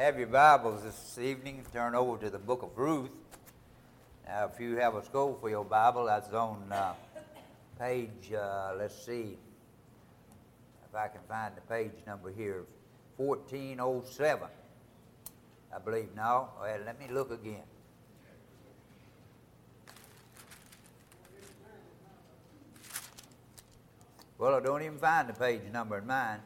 have your Bibles this evening, turn over to the book of Ruth. Now, if you have a scroll for your Bible, that's on uh, page, uh, let's see if I can find the page number here, 1407. I believe. No? Well, let me look again. Well, I don't even find the page number in mine.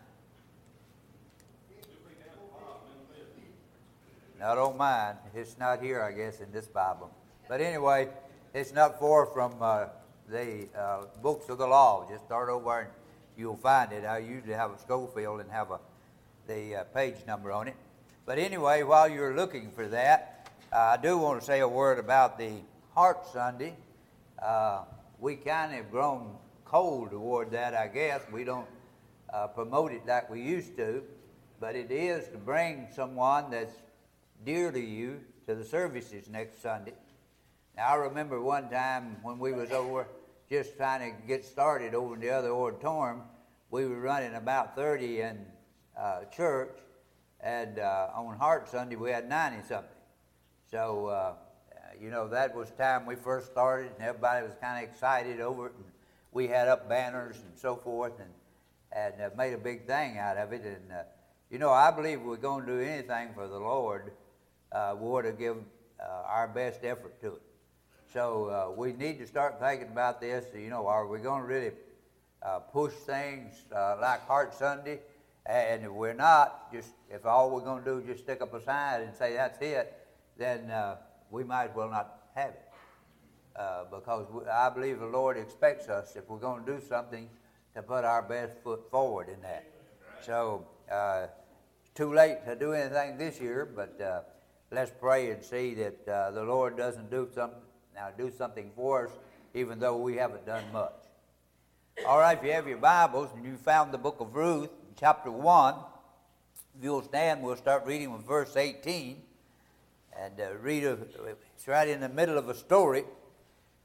I don't mind. It's not here, I guess, in this Bible. But anyway, it's not far from uh, the uh, books of the law. Just start over and you'll find it. I usually have a Scofield and have a, the uh, page number on it. But anyway, while you're looking for that, uh, I do want to say a word about the Heart Sunday. Uh, we kind of have grown cold toward that, I guess. We don't uh, promote it like we used to, but it is to bring someone that's dear to you to the services next Sunday. Now, I remember one time when we was over just trying to get started over in the other auditorium, we were running about 30 in uh, church, and uh, on Heart Sunday we had 90 something. So, uh, you know, that was time we first started, and everybody was kind of excited over it, and we had up banners and so forth, and and uh, made a big thing out of it. And uh, you know, I believe we're going to do anything for the Lord uh, we ought to give uh, our best effort to it. So uh, we need to start thinking about this. You know, are we going to really uh, push things uh, like Heart Sunday? And if we're not, just if all we're going to do is just stick up a sign and say that's it, then uh, we might as well not have it. because we, I believe the Lord expects us, if we're going to do something, to put our best foot forward in that. So, it's too late to do anything this year, but let's pray and see that uh, the Lord doesn't do something now do something for us, even though we haven't done much. All right, if you have your Bibles and you found the book of Ruth, chapter one, if you'll stand, we'll start reading with verse 18, and uh, read. A, it's right in the middle of a story,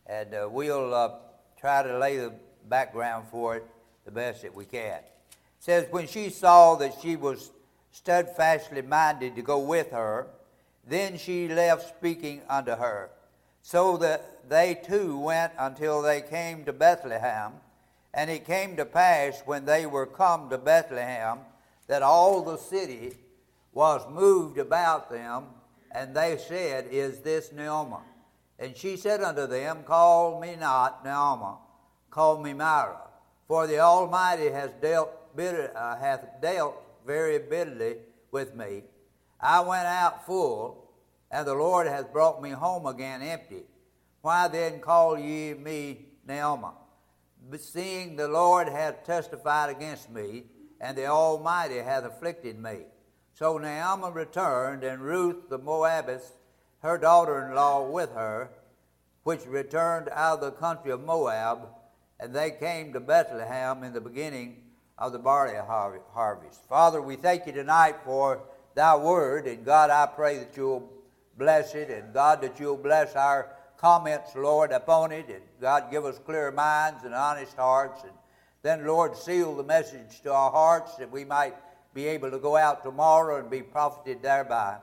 and uh, we'll uh, try to lay the background for it the best that we can. It says, when she saw that she was steadfastly minded to go with her then she left speaking unto her. So that they two went until they came to Bethlehem. And it came to pass when they were come to Bethlehem that all the city was moved about them, and they said, Is this Naomi? And she said unto them, Call me not Naomi, call me Mara, for the Almighty has dealt bitter, uh, hath dealt very bitterly with me. I went out full, and the Lord hath brought me home again empty. Why then call ye me Naomi? But seeing the Lord hath testified against me, and the Almighty hath afflicted me. So Naomi returned, and Ruth the Moabitess, her daughter in law, with her, which returned out of the country of Moab, and they came to Bethlehem in the beginning of the barley harvest. Father, we thank you tonight for thy word. And God, I pray that you'll bless it. And God, that you'll bless our comments, Lord, upon it. And God, give us clear minds and honest hearts. And then, Lord, seal the message to our hearts that we might be able to go out tomorrow and be profited thereby.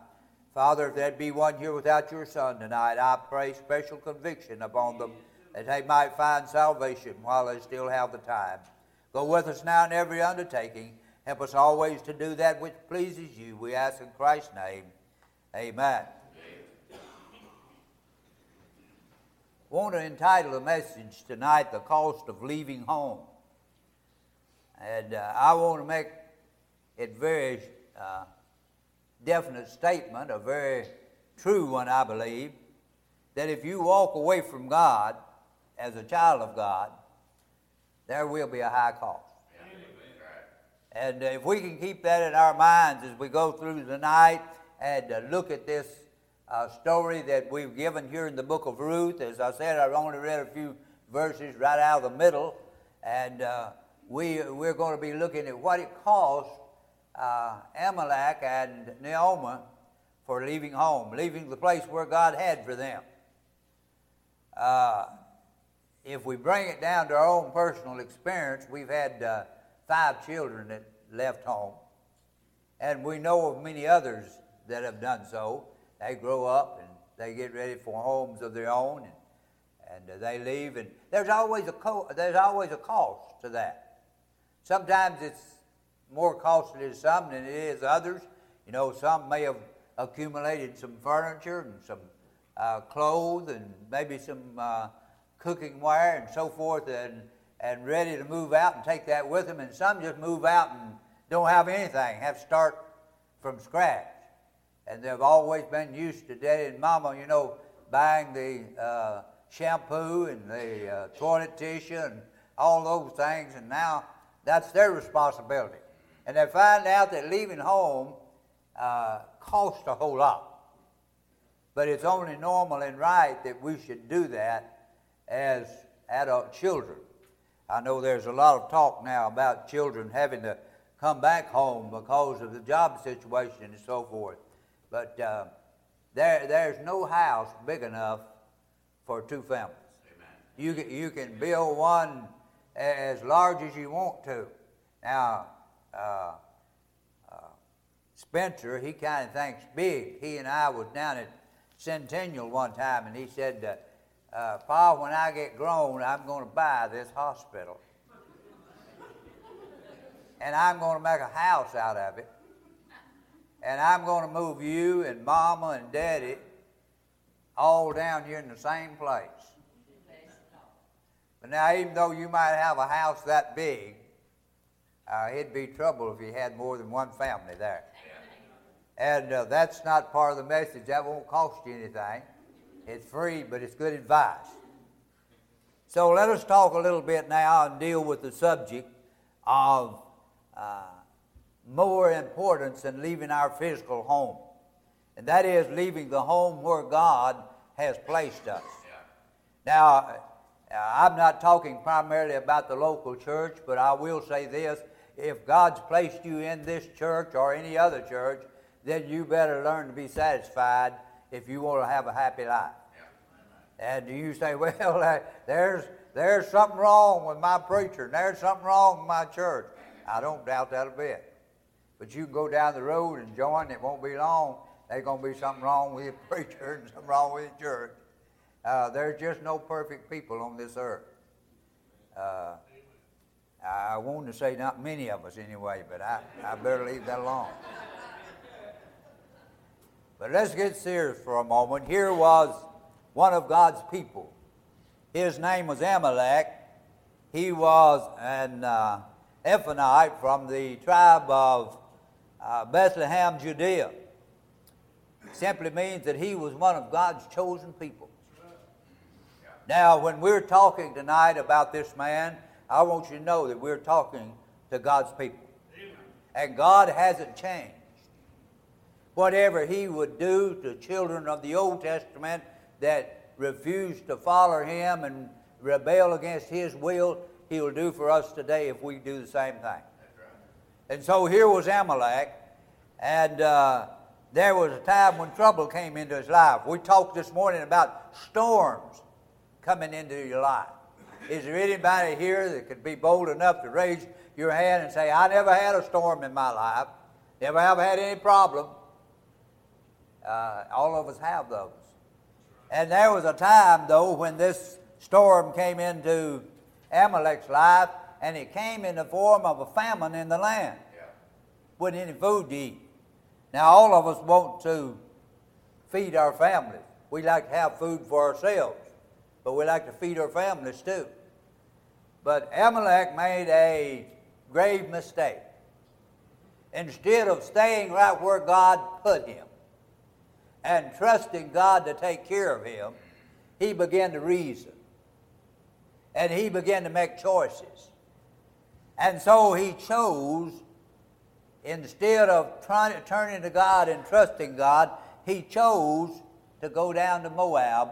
Father, if there be one here without your Son tonight, I pray special conviction upon them that they might find salvation while they still have the time. Go with us now in every undertaking. Help us always to do that which pleases you. We ask in Christ's name. Amen. I want to entitle the message tonight, The Cost of Leaving Home. And uh, I want to make it very uh, definite statement, a very true one, I believe, that if you walk away from God as a child of God, there will be a high cost. And if we can keep that in our minds as we go through the night and uh, look at this uh, story that we've given here in the book of Ruth, as I said, I've only read a few verses right out of the middle, and uh, we, we're going to be looking at what it cost uh, Elimelech and Naomi for leaving home, leaving the place where God had for them. Uh, if we bring it down to our own personal experience, we've had uh, five children that left home. And we know of many others that have done so. They grow up and they get ready for homes of their own, and, and uh, they leave. And there's always a co- there's always a cost to that. Sometimes it's more costly to some than it is others. You know, some may have accumulated some furniture and some uh, clothes and maybe some uh, cooking ware and so forth, and and ready to move out and take that with them. And some just move out and don't have anything, have to start from scratch. And they've always been used to daddy and mama, you know, buying the uh, shampoo and the uh, toilet tissue and all those things, and now that's their responsibility. And they find out that leaving home uh, costs a whole lot. But it's only normal and right that we should do that as adult children. I know there's a lot of talk now about children having to come back home because of the job situation and so forth. But uh, there, there's no house big enough for two families. Amen. You, can, you can build one as large as you want to. Now, uh, uh, Spencer, he kind of thinks big. He and I was down at Centennial one time, and he said, uh, Pa, when I get grown, I'm going to buy this hospital. and I'm going to make a house out of it. And I'm going to move you and Mama and Daddy all down here in the same place. But now, even though you might have a house that big, uh, it'd be trouble if you had more than one family there. And uh, that's not part of the message. That won't cost you anything. It's free, but it's good advice. So let us talk a little bit now and deal with the subject of uh, more importance than leaving our physical home. And that is leaving the home where God has placed us. Now, uh, I'm not talking primarily about the local church, but I will say this. If God's placed you in this church or any other church, then you better learn to be satisfied if you want to have a happy life. And you say, well, there's, there's something wrong with my preacher, and there's something wrong with my church. I don't doubt that a bit. But you can go down the road and join, it won't be long. There's going to be something wrong with your preacher and something wrong with your church. Uh, there's just no perfect people on this earth. Uh, I wanted to say not many of us anyway, but I, I better leave that alone. But let's get serious for a moment. Here was one of God's people. His name was Amalek. He was an uh, Ephraimite from the tribe of uh, Bethlehem, Judea. Simply means that he was one of God's chosen people. Now, when we're talking tonight about this man, I want you to know that we're talking to God's people. And God hasn't changed whatever he would do to children of the Old Testament that refused to follow him and rebel against his will, he will do for us today if we do the same thing. Right. And so here was Amalek, and uh, there was a time when trouble came into his life. We talked this morning about storms coming into your life. Is there anybody here that could be bold enough to raise your hand and say, I never had a storm in my life, never have had any problem? Uh, all of us have those. And there was a time, though, when this storm came into Amalek's life, and it came in the form of a famine in the land. Yeah. Wasn't any food to eat. Now, all of us want to feed our families. We like to have food for ourselves, but we like to feed our families too. But Amalek made a grave mistake. Instead of staying right where God put him, and trusting God to take care of him, he began to reason. And he began to make choices. And so he chose, instead of trying turning to God and trusting God, he chose to go down to Moab,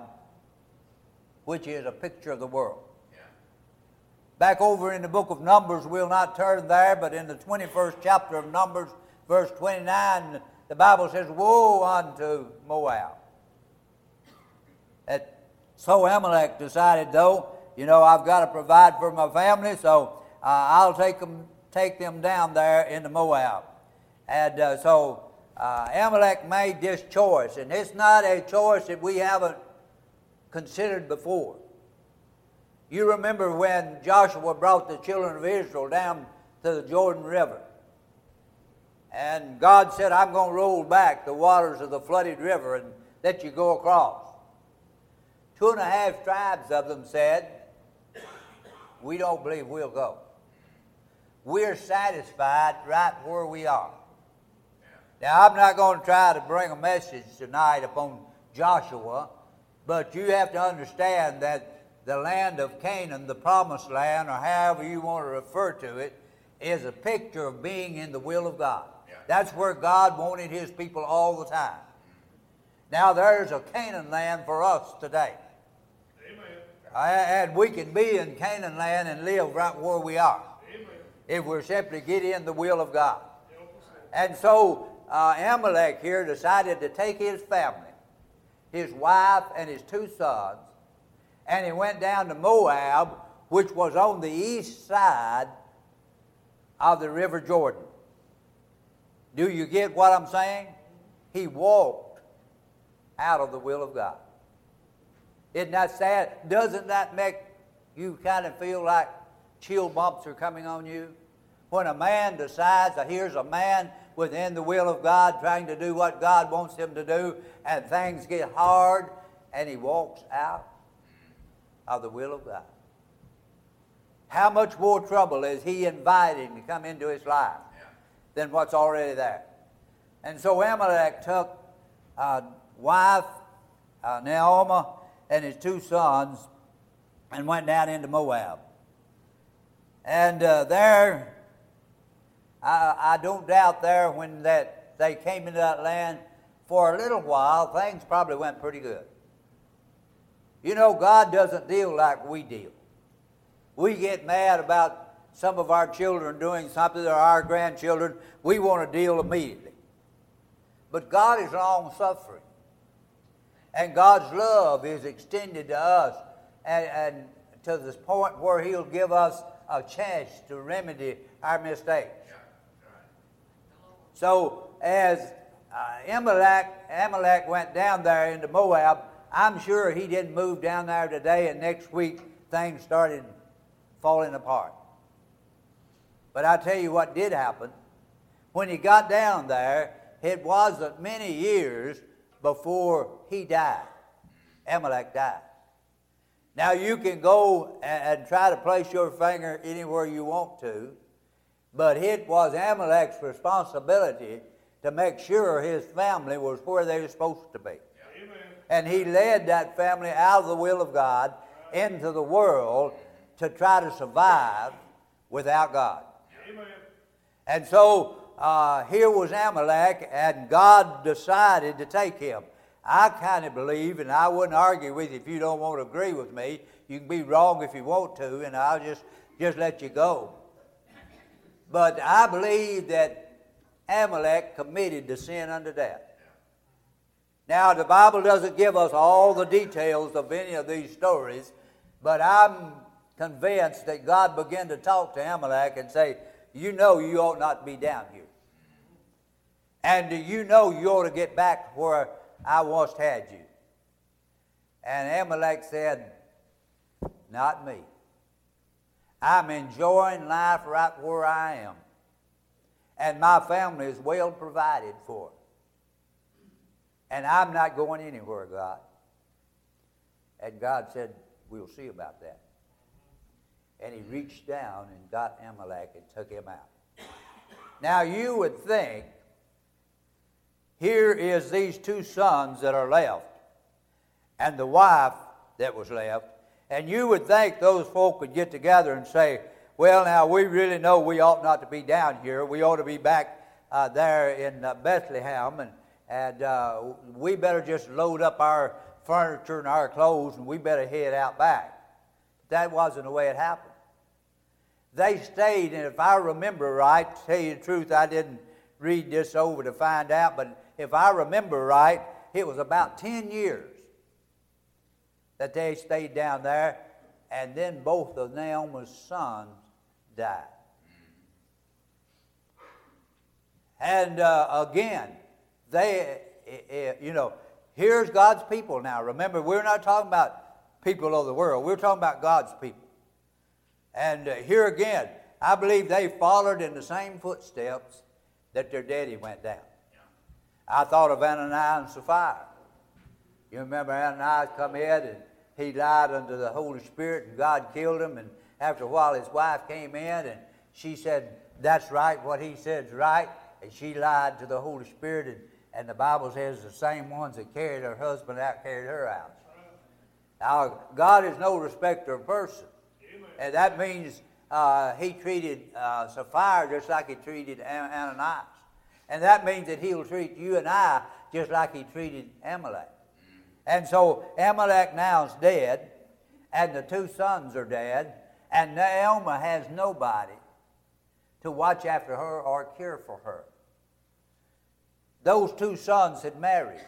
which is a picture of the world. Back over in the book of Numbers, we'll not turn there, but in the 21st chapter of Numbers, verse 29, the Bible says, Woe unto Moab. That, so Amalek decided, though, you know, I've got to provide for my family, so uh, I'll take them, take them down there into Moab. And uh, so uh, Amalek made this choice, and it's not a choice that we haven't considered before. You remember when Joshua brought the children of Israel down to the Jordan River. And God said, I'm going to roll back the waters of the flooded river and let you go across. Two and a half tribes of them said, We don't believe we'll go. We're satisfied right where we are. Now, I'm not going to try to bring a message tonight upon Joshua, but you have to understand that the land of Canaan, the promised land, or however you want to refer to it, is a picture of being in the will of God. That's where God wanted his people all the time. Now there's a Canaan land for us today. Amen. And we can be in Canaan land and live right where we are. Amen. If we simply get in the will of God. And so uh, Amalek here decided to take his family, his wife and his two sons, and he went down to Moab, which was on the east side of the River Jordan. Do you get what I'm saying? He walked out of the will of God. Isn't that sad? Doesn't that make you kind of feel like chill bumps are coming on you? When a man decides that here's a man within the will of God trying to do what God wants him to do, and things get hard, and he walks out of the will of God. How much more trouble is he inviting to come into his life than what's already there? And so Amalek took a wife, uh, Naomi, and his two sons and went down into Moab. And uh, there, I, I don't doubt there when that they came into that land for a little while, things probably went pretty good. You know, God doesn't deal like we deal. We get mad about some of our children doing something or our grandchildren. We want to deal immediately. But God is long suffering. And God's love is extended to us and, and to this point where He'll give us a chance to remedy our mistakes. So, as uh, Amalek, Amalek went down there into Moab, I'm sure he didn't move down there today and next week things started falling apart. But I tell you what did happen. When he got down there, it wasn't many years before he died. Amalek died. Now you can go and, try to place your finger anywhere you want to, but it was Amalek's responsibility to make sure his family was where they were supposed to be. Amen. And he led that family out of the will of God into the world to try to survive without God. And so uh, here was Amalek, and God decided to take him. I kind of believe, and I wouldn't argue with you if you don't want to agree with me. You can be wrong if you want to, and I'll just, just let you go. But I believe that Amalek committed the sin unto death. Now, the Bible doesn't give us all the details of any of these stories, but I'm convinced that God began to talk to Amalek and say, You know you ought not be down here. And you know you ought to get back where I once had you? And Amalek said, Not me. I'm enjoying life right where I am. And my family is well provided for. And I'm not going anywhere, God. And God said, We'll see about that and he reached down and got Amalek and took him out. Now you would think here is these two sons that are left and the wife that was left, and you would think those folk would get together and say, well, now we really know we ought not to be down here. We ought to be back uh, there in uh, Bethlehem, and, and uh, we better just load up our furniture and our clothes, and we better head out back. That wasn't the way it happened. They stayed, and if I remember right, to tell you the truth, I didn't read this over to find out, but if I remember right, it was about 10 years that they stayed down there, and then both of Naomi's sons died. And uh, again, they, eh, eh, you know, here's God's people now. Remember, we're not talking about people of the world, we're talking about God's people. And uh, here again, I believe they followed in the same footsteps that their daddy went down. I thought of Ananias and Sapphira. You remember Ananias come in and he lied unto the Holy Spirit and God killed him. And after a while, his wife came in and she said, That's right, what he said is right. And she lied to the Holy Spirit. And, and the Bible says the same ones that carried her husband out carried her out. Now, God is no respecter of person. And that means uh, he treated uh, Sapphira just like he treated Ananias. And that means that he'll treat you and I just like he treated Amalek. And so Amalek now is dead, and the two sons are dead, and Naomi has nobody to watch after her or care for her. Those two sons had married.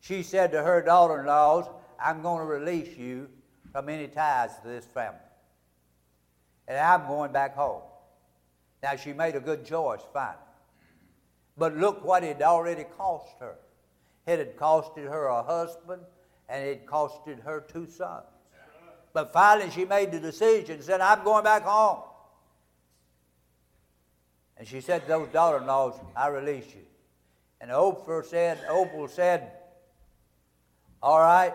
She said to her daughter in laws, I'm going to release you from any ties to this family. And I'm going back home. Now, she made a good choice, fine. But look what it already cost her. It had costed her a husband, and it costed her two sons. But finally, she made the decision, said, I'm going back home. And she said to those daughter-in-laws, I release you. And Opal said, Opal said, All right,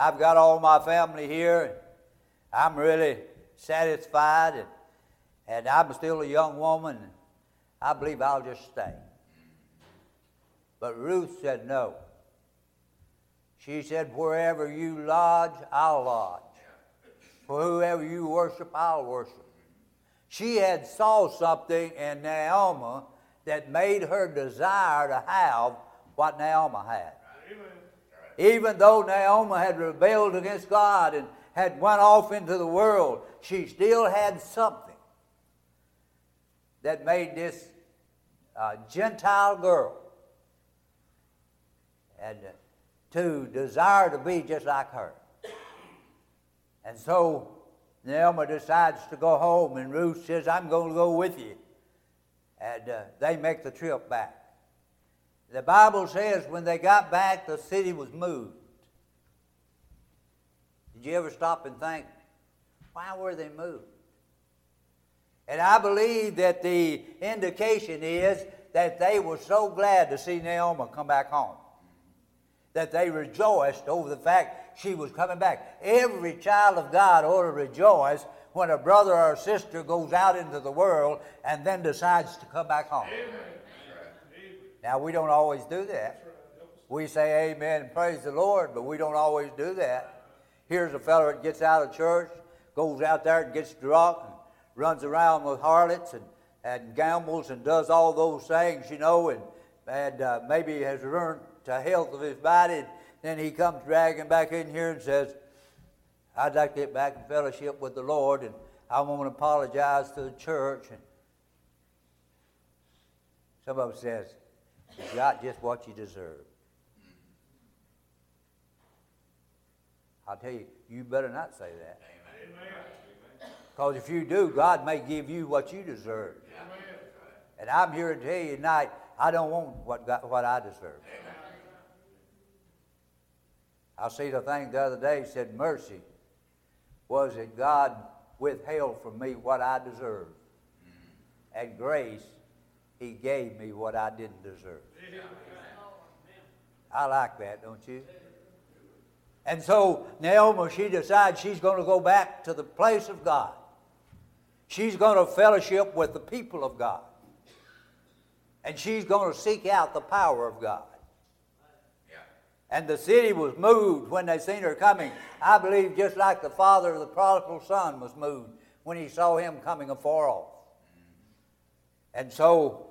I've got all my family here. I'm really satisfied, and, and I'm still a young woman. I believe I'll just stay. But Ruth said no. She said, Wherever you lodge, I'll lodge. For whoever you worship, I'll worship. She had saw something in Naomi that made her desire to have what Naomi had. Even though Naomi had rebelled against God and had went off into the world, she still had something that made this uh, Gentile girl and to desire to be just like her. And so Naomi decides to go home, and Ruth says, I'm going to go with you. And uh, they make the trip back. The Bible says when they got back, the city was moved. Did you ever stop and think, why were they moved? And I believe that the indication is that they were so glad to see Naomi come back home that they rejoiced over the fact she was coming back. Every child of God ought to rejoice when a brother or sister goes out into the world and then decides to come back home. Amen. Now, we don't always do that. We say amen and praise the Lord, but we don't always do that. Here's a fellow that gets out of church, goes out there and gets drunk, and runs around with harlots and, and gambles and does all those things, you know, and, and uh, maybe has ruined the health of his body. Then he comes dragging back in here and says, I'd like to get back in fellowship with the Lord, and I want to apologize to the church. And some of them says, You got just what you deserve. I'll tell you, you better not say that. Because if you do, God may give you what you deserve. And I'm here to tell you tonight, I don't want what, God, what I deserve. I see the thing the other day said, Mercy was that God withheld from me what I deserved. And grace, He gave me what I didn't deserve. I like that, don't you? And so Naomi, she decides she's going to go back to the place of God. She's going to fellowship with the people of God. And she's going to seek out the power of God. And the city was moved when they seen her coming. I believe just like the father of the prodigal son was moved when he saw him coming afar off. Mm. And so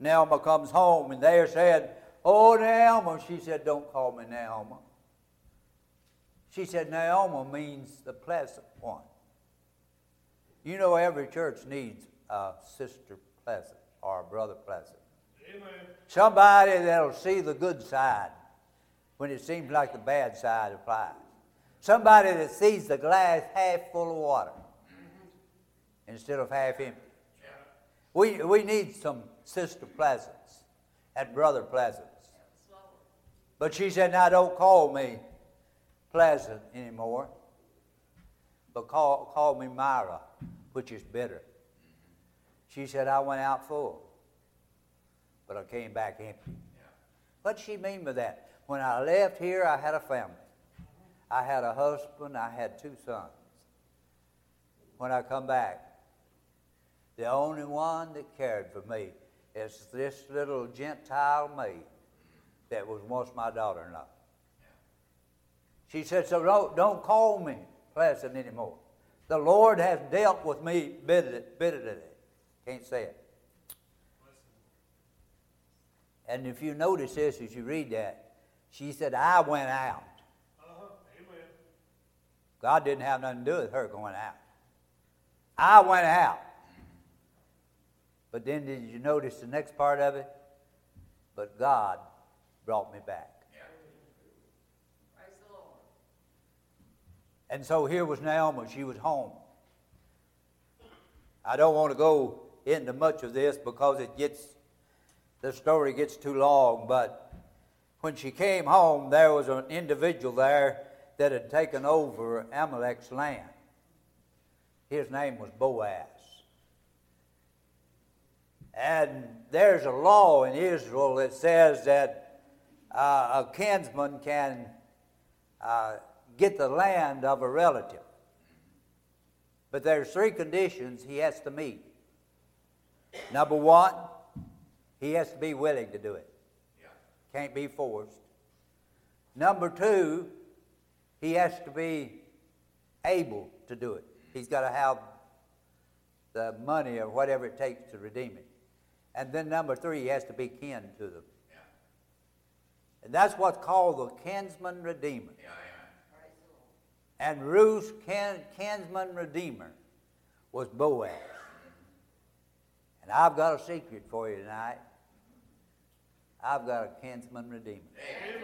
Naomi comes home, and they said, Oh, Naomi. She said, Don't call me Naomi. She said, Naomi means the pleasant one. You know, every church needs a sister pleasant or a brother pleasant. Amen. Somebody that'll see the good side when it seems like the bad side applies. Somebody that sees the glass half full of water mm-hmm. instead of half empty. We, we need some sister pleasance. at Brother Pleasance. But she said, now don't call me Pleasant anymore, but call, call me Myra, which is bitter. She said, I went out full, but I came back empty. What'd she mean by that? When I left here, I had a family. I had a husband, I had two sons. When I come back, the only one that cared for me is this little Gentile maid that was once my daughter in law. She said, So don't, don't call me Pleasant anymore. The Lord has dealt with me bitterly. Can't say it. And if you notice this as you read that, she said, I went out. Uh-huh. God didn't have nothing to do with her going out. I went out. But then did you notice the next part of it? But God brought me back. And so here was Naomi. She was home. I don't want to go into much of this because it gets the story gets too long, but when she came home, there was an individual there that had taken over Amalek's land. His name was Boaz. And there's a law in Israel that says that uh, a kinsman can uh, get the land of a relative. But there's three conditions he has to meet. Number one, he has to be willing to do it. Can't be forced. Number two, he has to be able to do it. He's got to have the money or whatever it takes to redeem it. And then number three, he has to be kin to them. Yeah. And that's what's called the kinsman redeemer. Yeah, yeah. And Ruth's kin, kinsman redeemer was Boaz. And I've got a secret for you tonight. I've got a kinsman redeemer. Amen.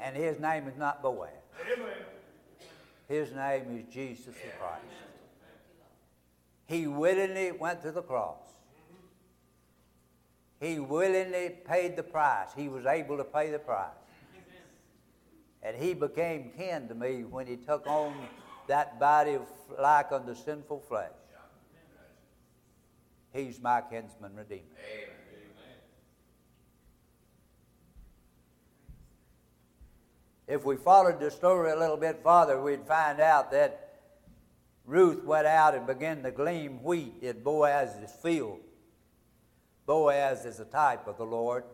And his name is not Boaz. Amen. His name is Jesus the Christ. He willingly went to the cross. He willingly paid the price. He was able to pay the price. And he became kin to me when he took on that body like unto sinful flesh. He's my kinsman redeemer. Amen. If we followed the story a little bit farther, we'd find out that Ruth went out and began to glean wheat in Boaz's field. Boaz is a type of the Lord,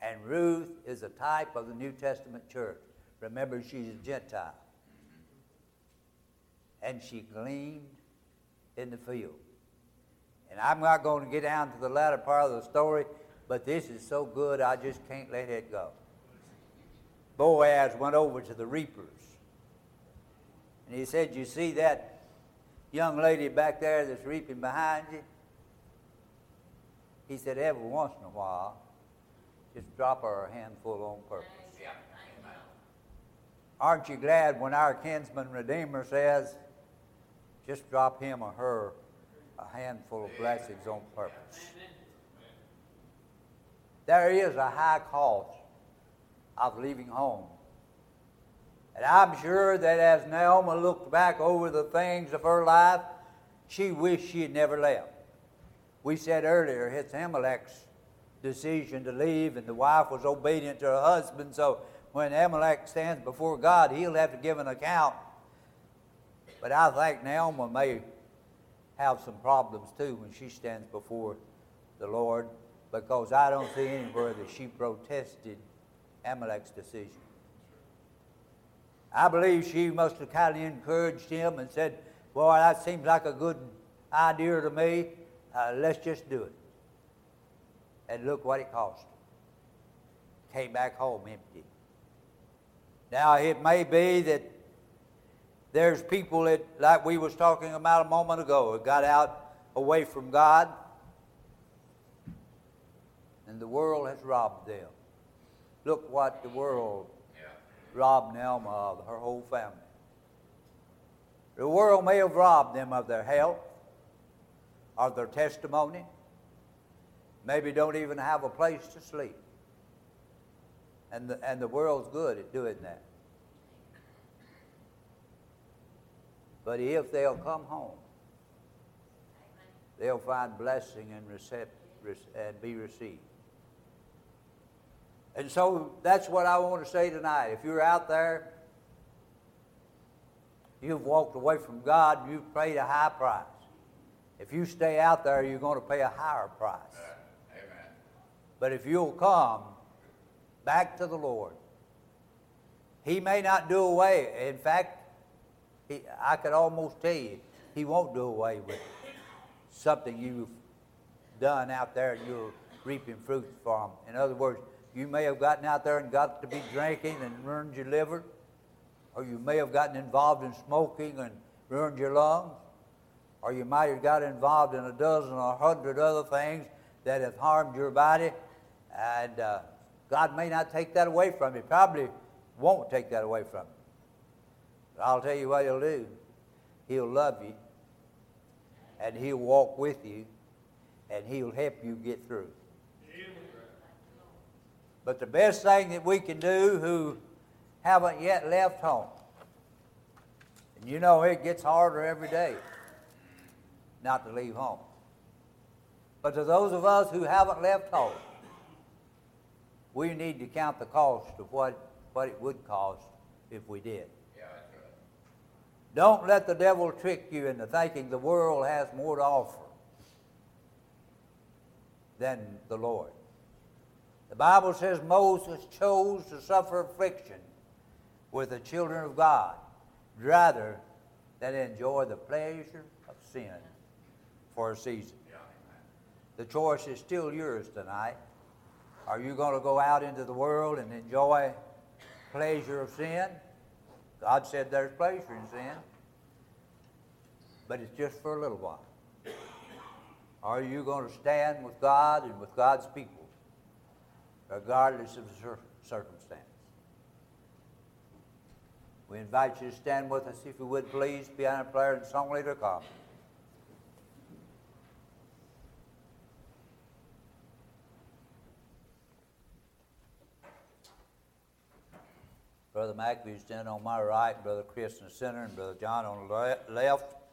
and Ruth is a type of the New Testament church. Remember, she's a Gentile. And she gleaned in the field. And I'm not going to get down to the latter part of the story, but this is so good I just can't let it go. Boaz went over to the reapers. And he said, You see that young lady back there that's reaping behind you? He said, every once in a while, just drop her a handful on purpose. Aren't you glad when our kinsman Redeemer says, just drop him or her a handful of blessings on purpose? There is a high cost of leaving home. And I'm sure that as Naomi looked back over the things of her life, she wished she had never left. We said earlier it's Amalek's decision to leave, and the wife was obedient to her husband. So when Amalek stands before God, he'll have to give an account. But I think Naomi may have some problems too when she stands before the Lord because I don't see anywhere that she protested Amalek's decision. I believe she must have kind of encouraged him and said, Boy, that seems like a good idea to me uh, let's just do it. And look what it cost. Came back home empty. Now, it may be that there's people that, like we was talking about a moment ago, got out away from God, and the world has robbed them. Look what the world robbed Naomi of, her whole family. The world may have robbed them of their health, of their testimony. maybe don't even have a place to sleep. And the, and the world's good at doing that. But if they'll come home, they'll find blessing and, recept, and be received. And so that's what I want to say tonight. If you're out there, you've walked away from God, you've paid a high price. If you stay out there, you're going to pay a higher price. Amen. But if you'll come back to the Lord, He may not do away. In fact, he, I could almost tell you, He won't do away with something you've done out there and you're reaping fruit from. In other words, you may have gotten out there and got to be drinking and ruined your liver, or you may have gotten involved in smoking and ruined your lungs, or you might have got involved in a dozen or a hundred other things that have harmed your body, and uh, God may not take that away from you. Probably won't take that away from you. But I'll tell you what He'll do. He'll love you, and He'll walk with you, and He'll help you get through. But the best thing that we can do who haven't yet left home, and you know it gets harder every day not to leave home. But to those of us who haven't left home, we need to count the cost of what, what it would cost if we did. Yeah, right. Don't let the devil trick you into thinking the world has more to offer than the Lord. The Bible says Moses chose to suffer affliction with the children of God rather than enjoy the pleasure of sin for a season. The choice is still yours tonight. Are you going to go out into the world and enjoy pleasure of sin? God said there's pleasure in sin, but it's just for a little while. Are you going to stand with God and with God's people, regardless of the circumstance? We invite you to stand with us, if you would please, piano player and song leader come. Brother Mack, you stand on my right, Brother Chris in the center, and Brother John on the left.